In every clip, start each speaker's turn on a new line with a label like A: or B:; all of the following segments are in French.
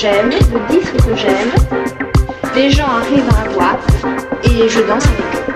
A: j'aime, me disent ce que j'aime, les gens arrivent à la boîte et je danse avec eux.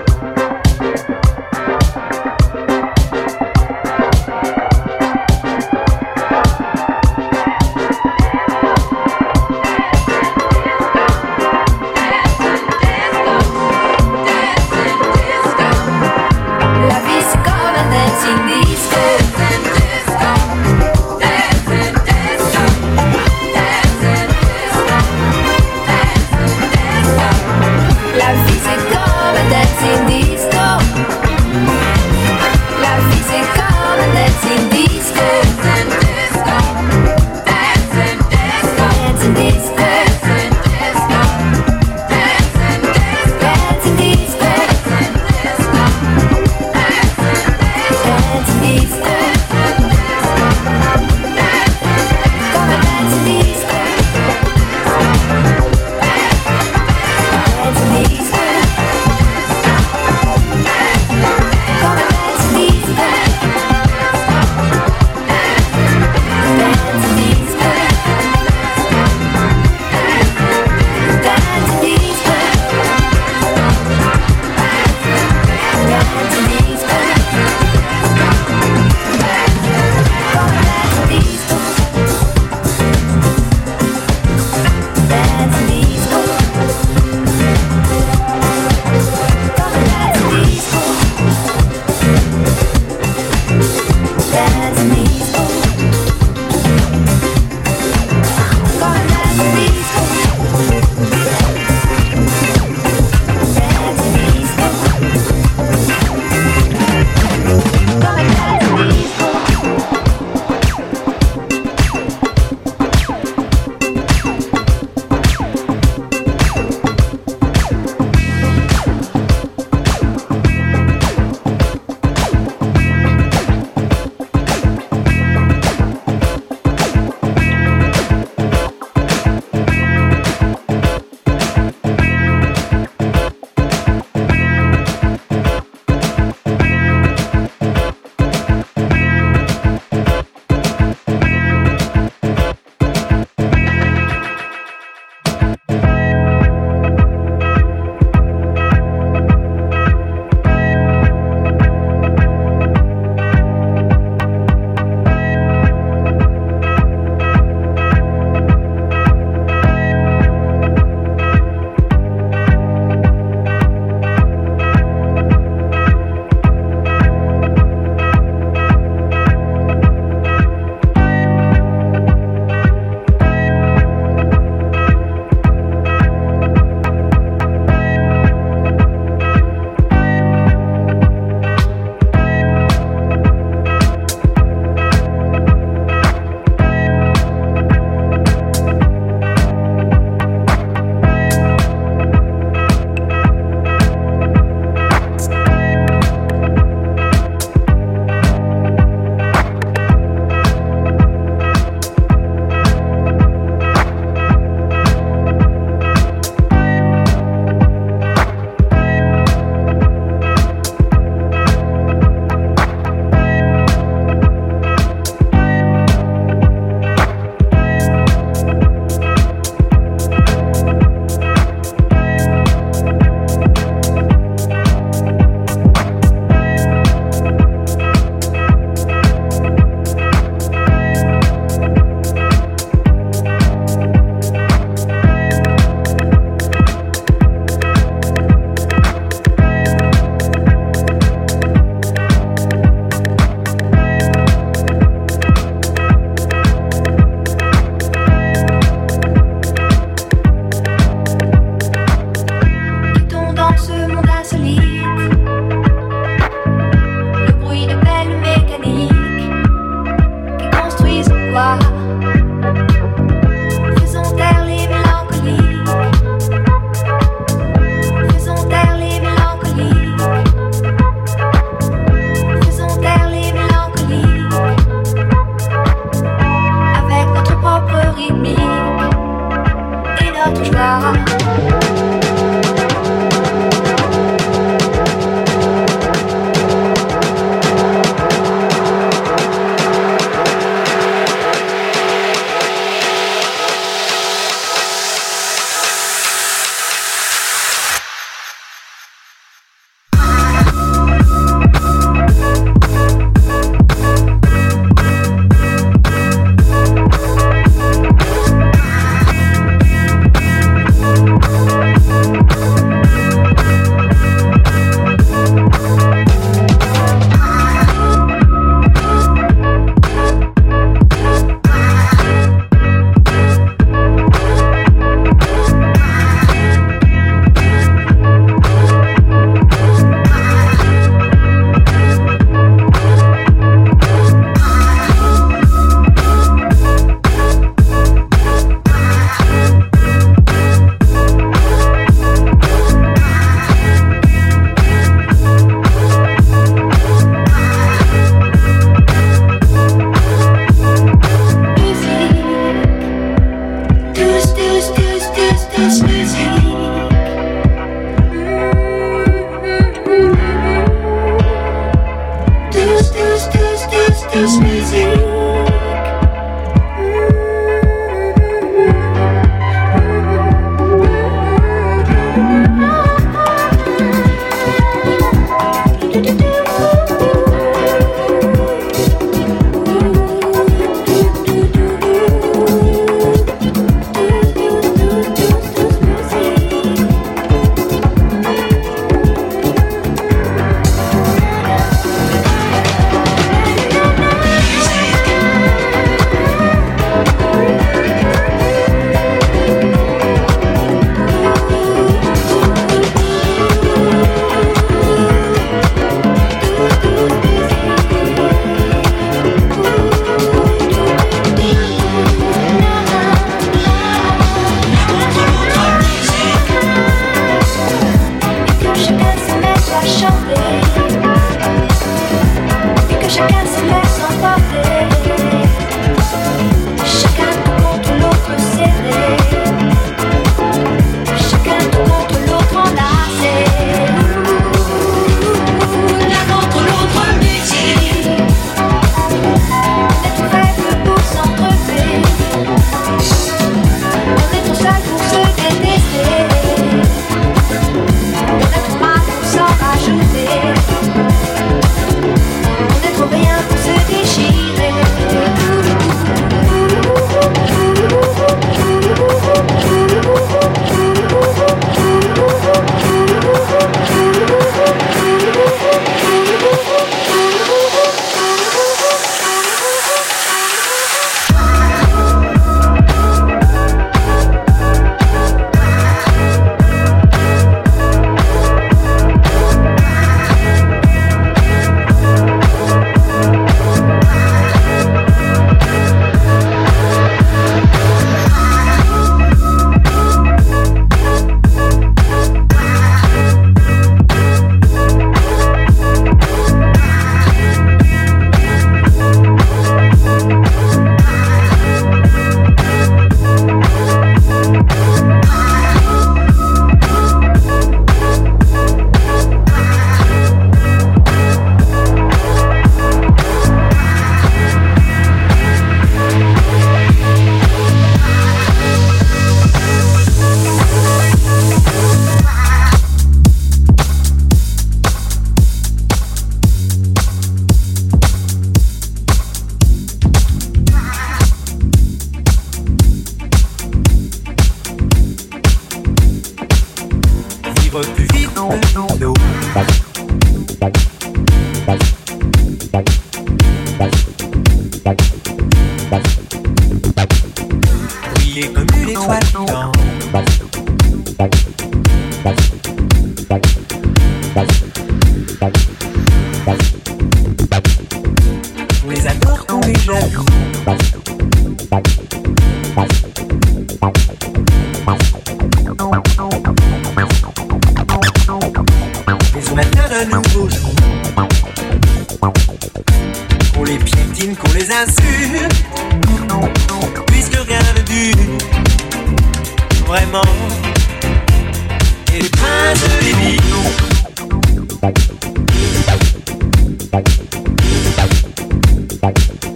A: Thank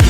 B: you.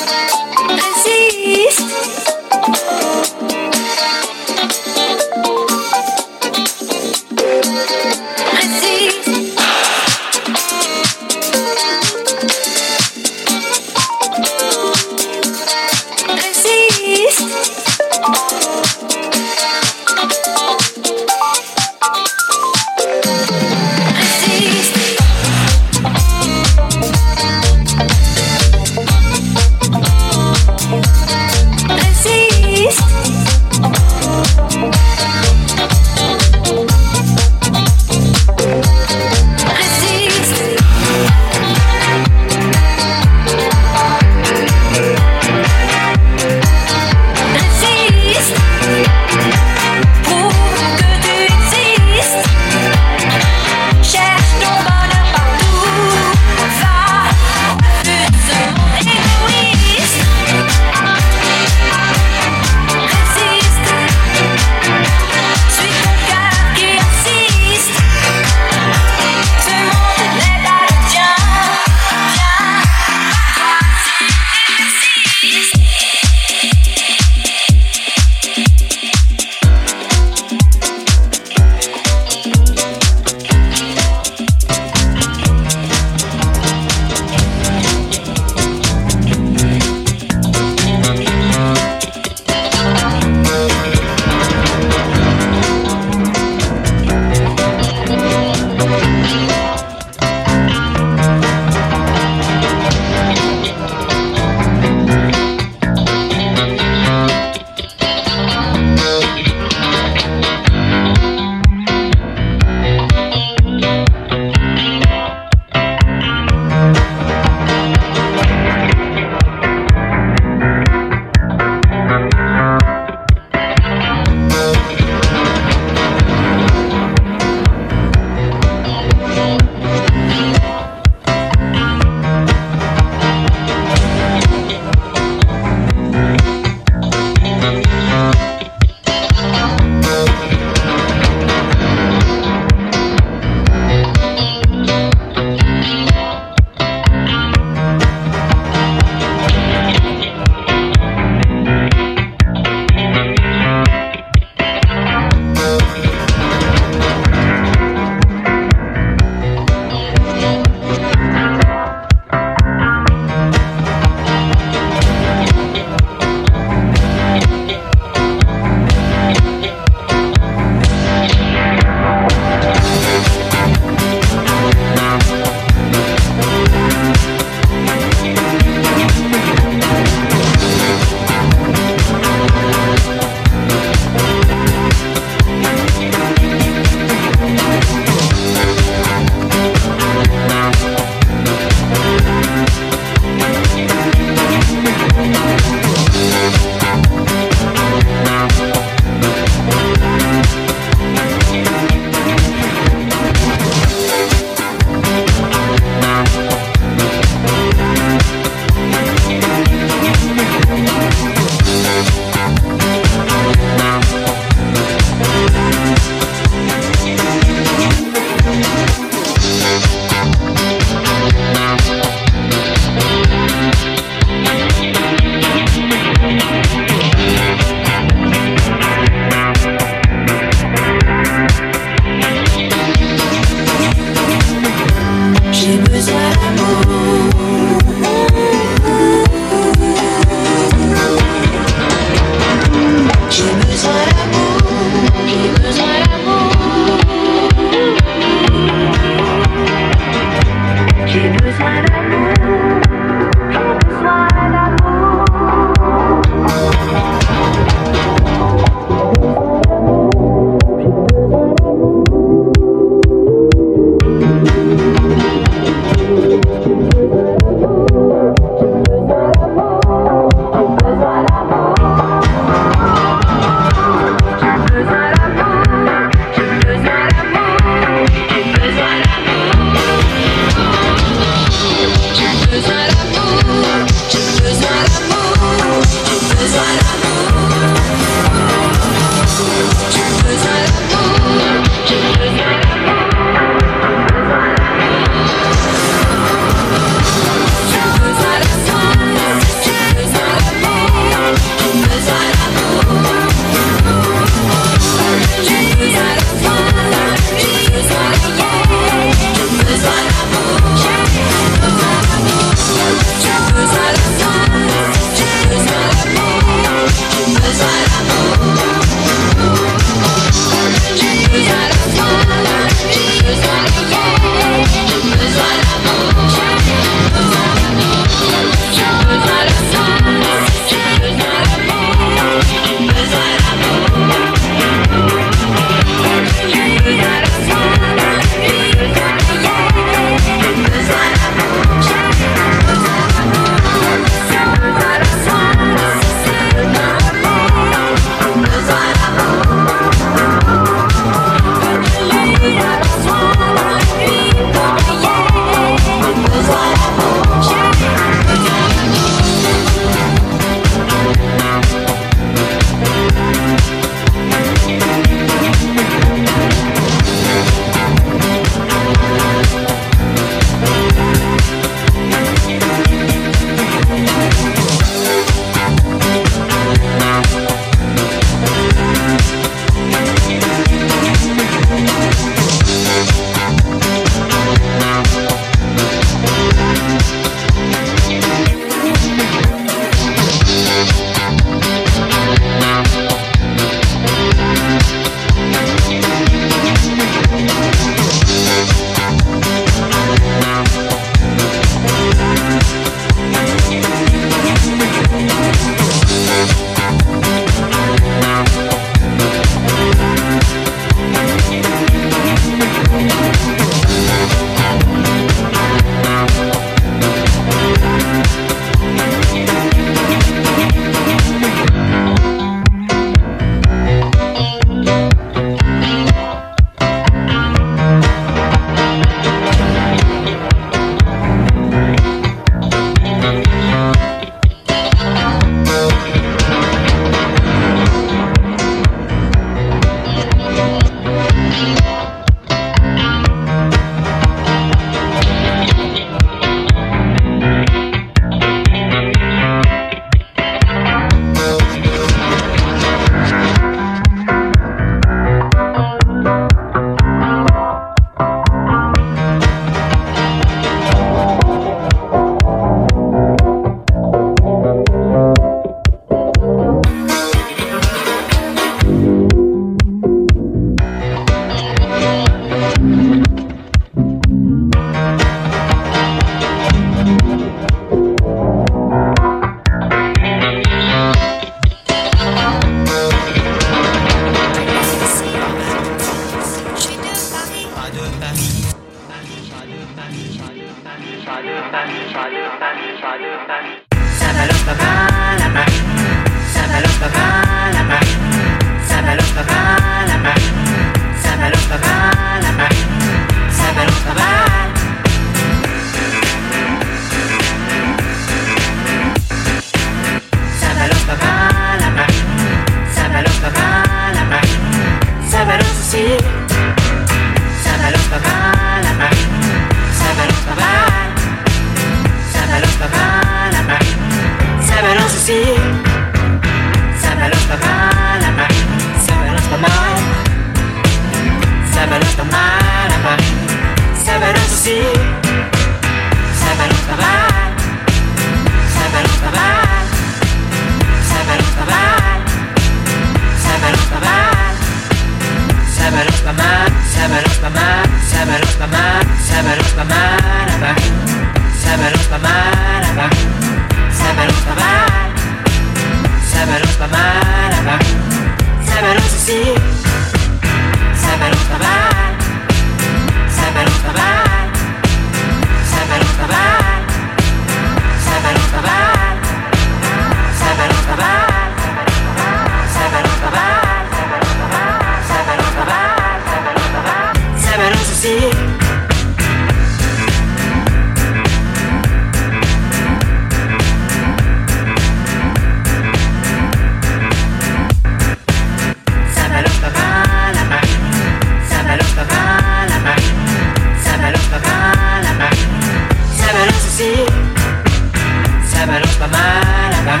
B: Ça va le travail là-bas.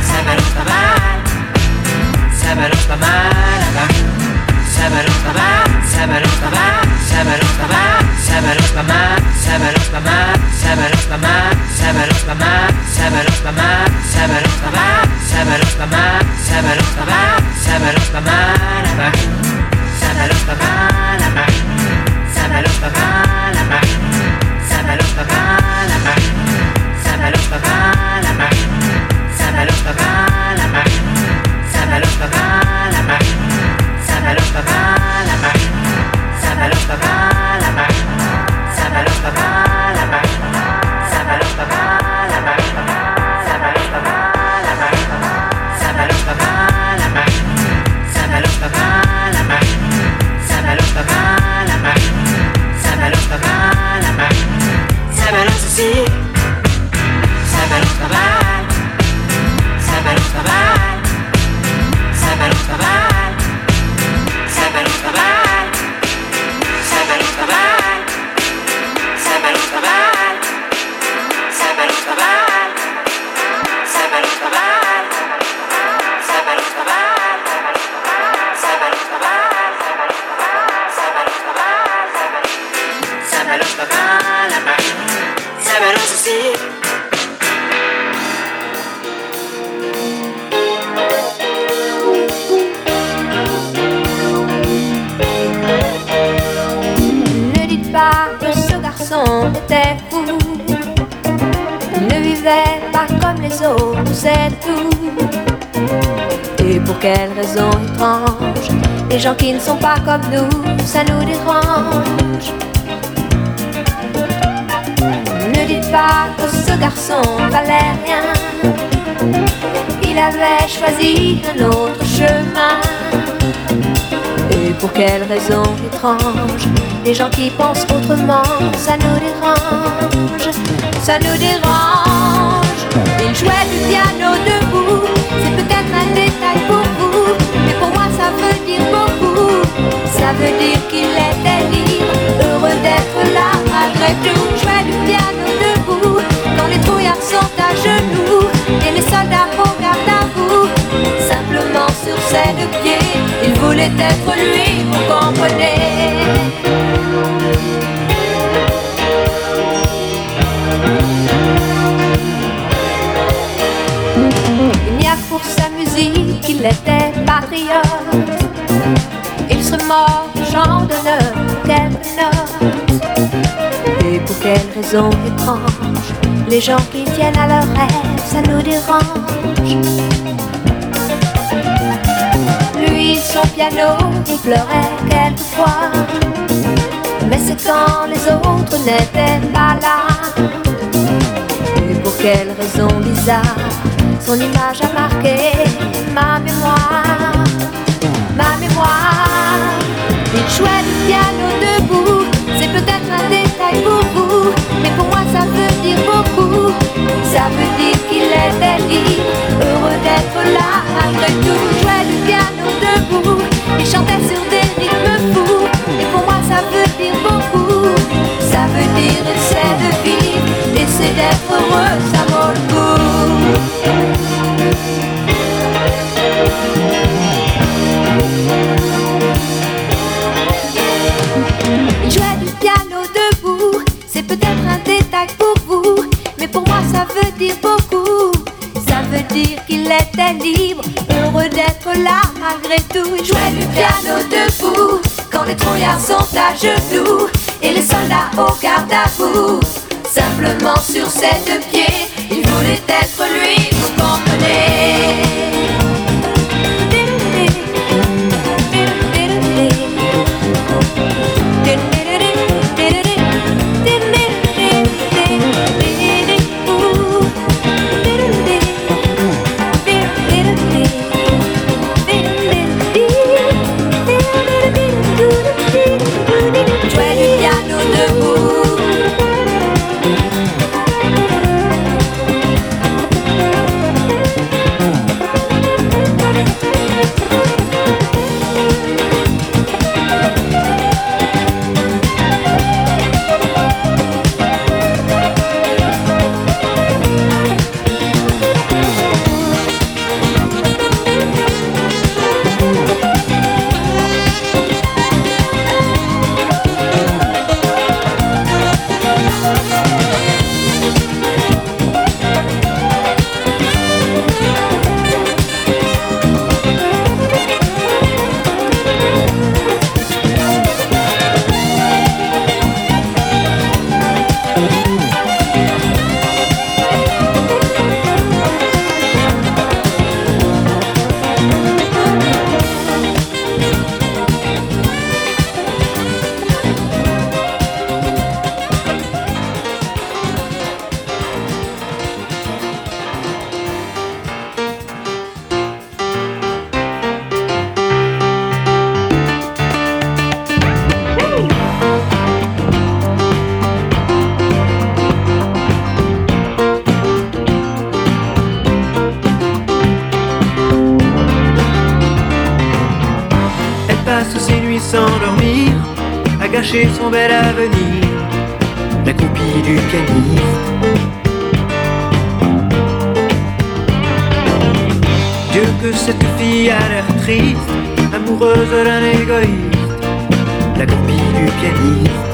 B: Ça va le travail. Ça va le travail là-bas. Ça va le travail. Ça va le travail. Ça va le travail. Ça va le travail. Ça va le travail. Ça va le travail. Ça va le travail. Ça va le travail. Ça va le travail. Ça va le travail. Ça va le travail. Ça va le travail là-bas. Ça va le travail là-bas. Ça va le travail là-bas. Ça va le travail là-bas. Ça va le travail là-bas. Ça va le travail là-bas. Ça va le travail là-bas. Ça va le travail là-bas. Ça va le travail là-bas. Ça Bye-bye.
A: Ne dites pas que ce garçon était fou. Ne vivait pas comme les autres, c'est tout. Et pour quelle raison étrange Les gens qui ne sont pas comme nous, ça nous dérange. Que ce garçon valait rien. Il avait choisi un autre chemin. Et pour quelle raison étrange Les gens qui pensent autrement, ça nous dérange, ça nous dérange. Il jouait du piano debout, c'est peut-être un détail pour vous, mais pour moi ça veut dire beaucoup. Ça veut dire qu'il était libre, heureux d'être là malgré tout. Jouait du piano debout, genoux et les soldats au garde à vous. Simplement sur ses deux pieds, il voulait être lui, vous comprenez. Il n'y a pour sa musique qu'il était patriote. Il serait mort de chant d'honneur pour quelques notes. Et pour quelle raison étrange Les gens qui tiennent à leurs rêves, ça nous dérange. Lui, son piano, il pleurait quelquefois. Mais c'est quand les autres n'étaient pas là. Et pour quelle raison bizarre Son image a marqué ma mémoire? Ma mémoire Il jouait du piano Ça veut dire qu'il était libre Heureux d'être là malgré tout jouait du piano debout. Il chantait sur des rythmes fous. Et pour moi ça veut dire beaucoup. Ça veut dire essaie de vivre Essaie d'être heureux, ça vaut le coup. Il jouait du piano debout était libre, heureux d'être là malgré tout. il jouait du piano debout, quand les trouillards sont à genoux, et les soldats au garde à vous. Simplement sur ses pieds, il voulait être lui, vous comprenez.
C: Son bel avenir, la copie du pianiste. Dieu que cette fille a l'air triste, amoureuse d'un égoïste, la copie du pianiste.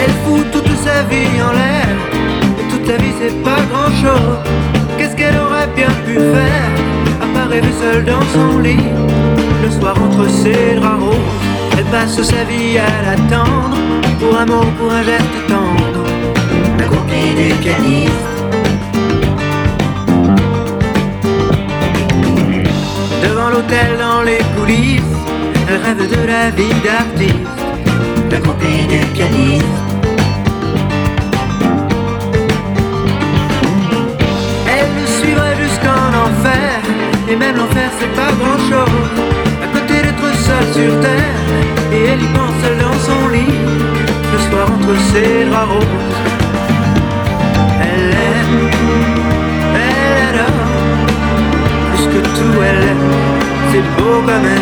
C: Elle fout toute sa vie en l'air, et toute la vie c'est pas grand chose. Qu'est-ce qu'elle aurait bien pu faire rêver seule dans son lit? Le soir entre ses draps roses Elle passe sa vie à l'attendre Pour un mot, pour un geste tendre. La copie du Devant l'hôtel dans les coulisses Elle rêve de la vie d'artiste. La copie du Elle le suivrait jusqu'en enfer Et même l'enfer c'est pas grand chose sur terre Et elle y pense dans son lit Le soir entre ses draps roses. Elle aime Elle adore Plus que tout elle aime C'est beau comme Elle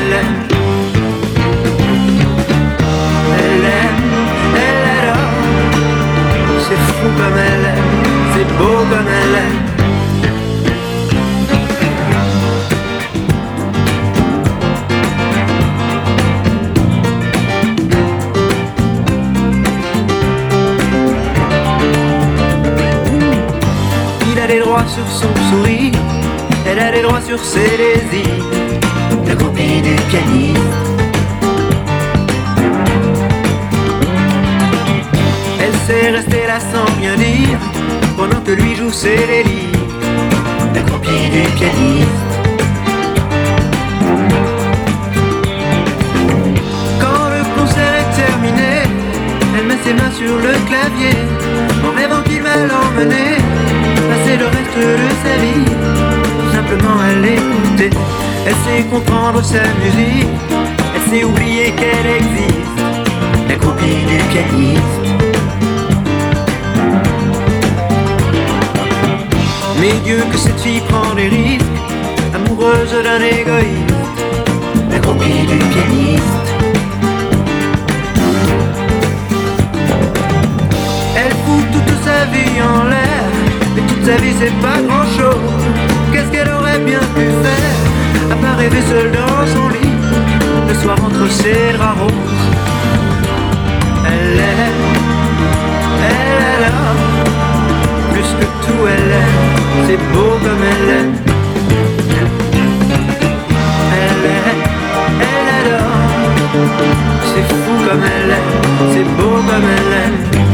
C: c'est pas grand chose. Qu'est-ce qu'elle aurait bien pu faire, à part rêver seule dans son lit, le soir entre ses draps roses. Elle est, elle est là, plus que tout elle est, c'est beau comme elle est. Elle est, elle est là, c'est fou comme elle est, c'est beau comme elle est.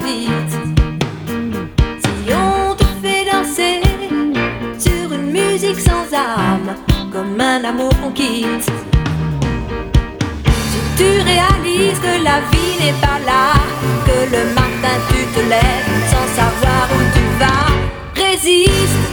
A: Si on te fait danser sur une musique sans âme, comme un amour qu'on quitte. Si tu réalises que la vie n'est pas là, que le matin tu te lèves sans savoir où tu vas, résiste.